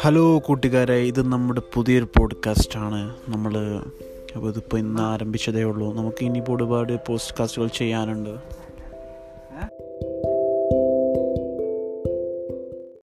Hello കൂട്ടുകാരെ ഇത് നമ്മുടെ പുതിയൊരു പോഡ്കാസ്റ്റാണ്. നമ്മൾ അപ്പോൾ ഇതിപ്പോൾ ഇന്ന് ആരംഭിച്ചതേ ഉള്ളൂ. നമുക്ക് ഇനിയിപ്പോൾ ഒരുപാട് പോഡ്കാസ്റ്റുകൾ ചെയ്യാനുണ്ട്.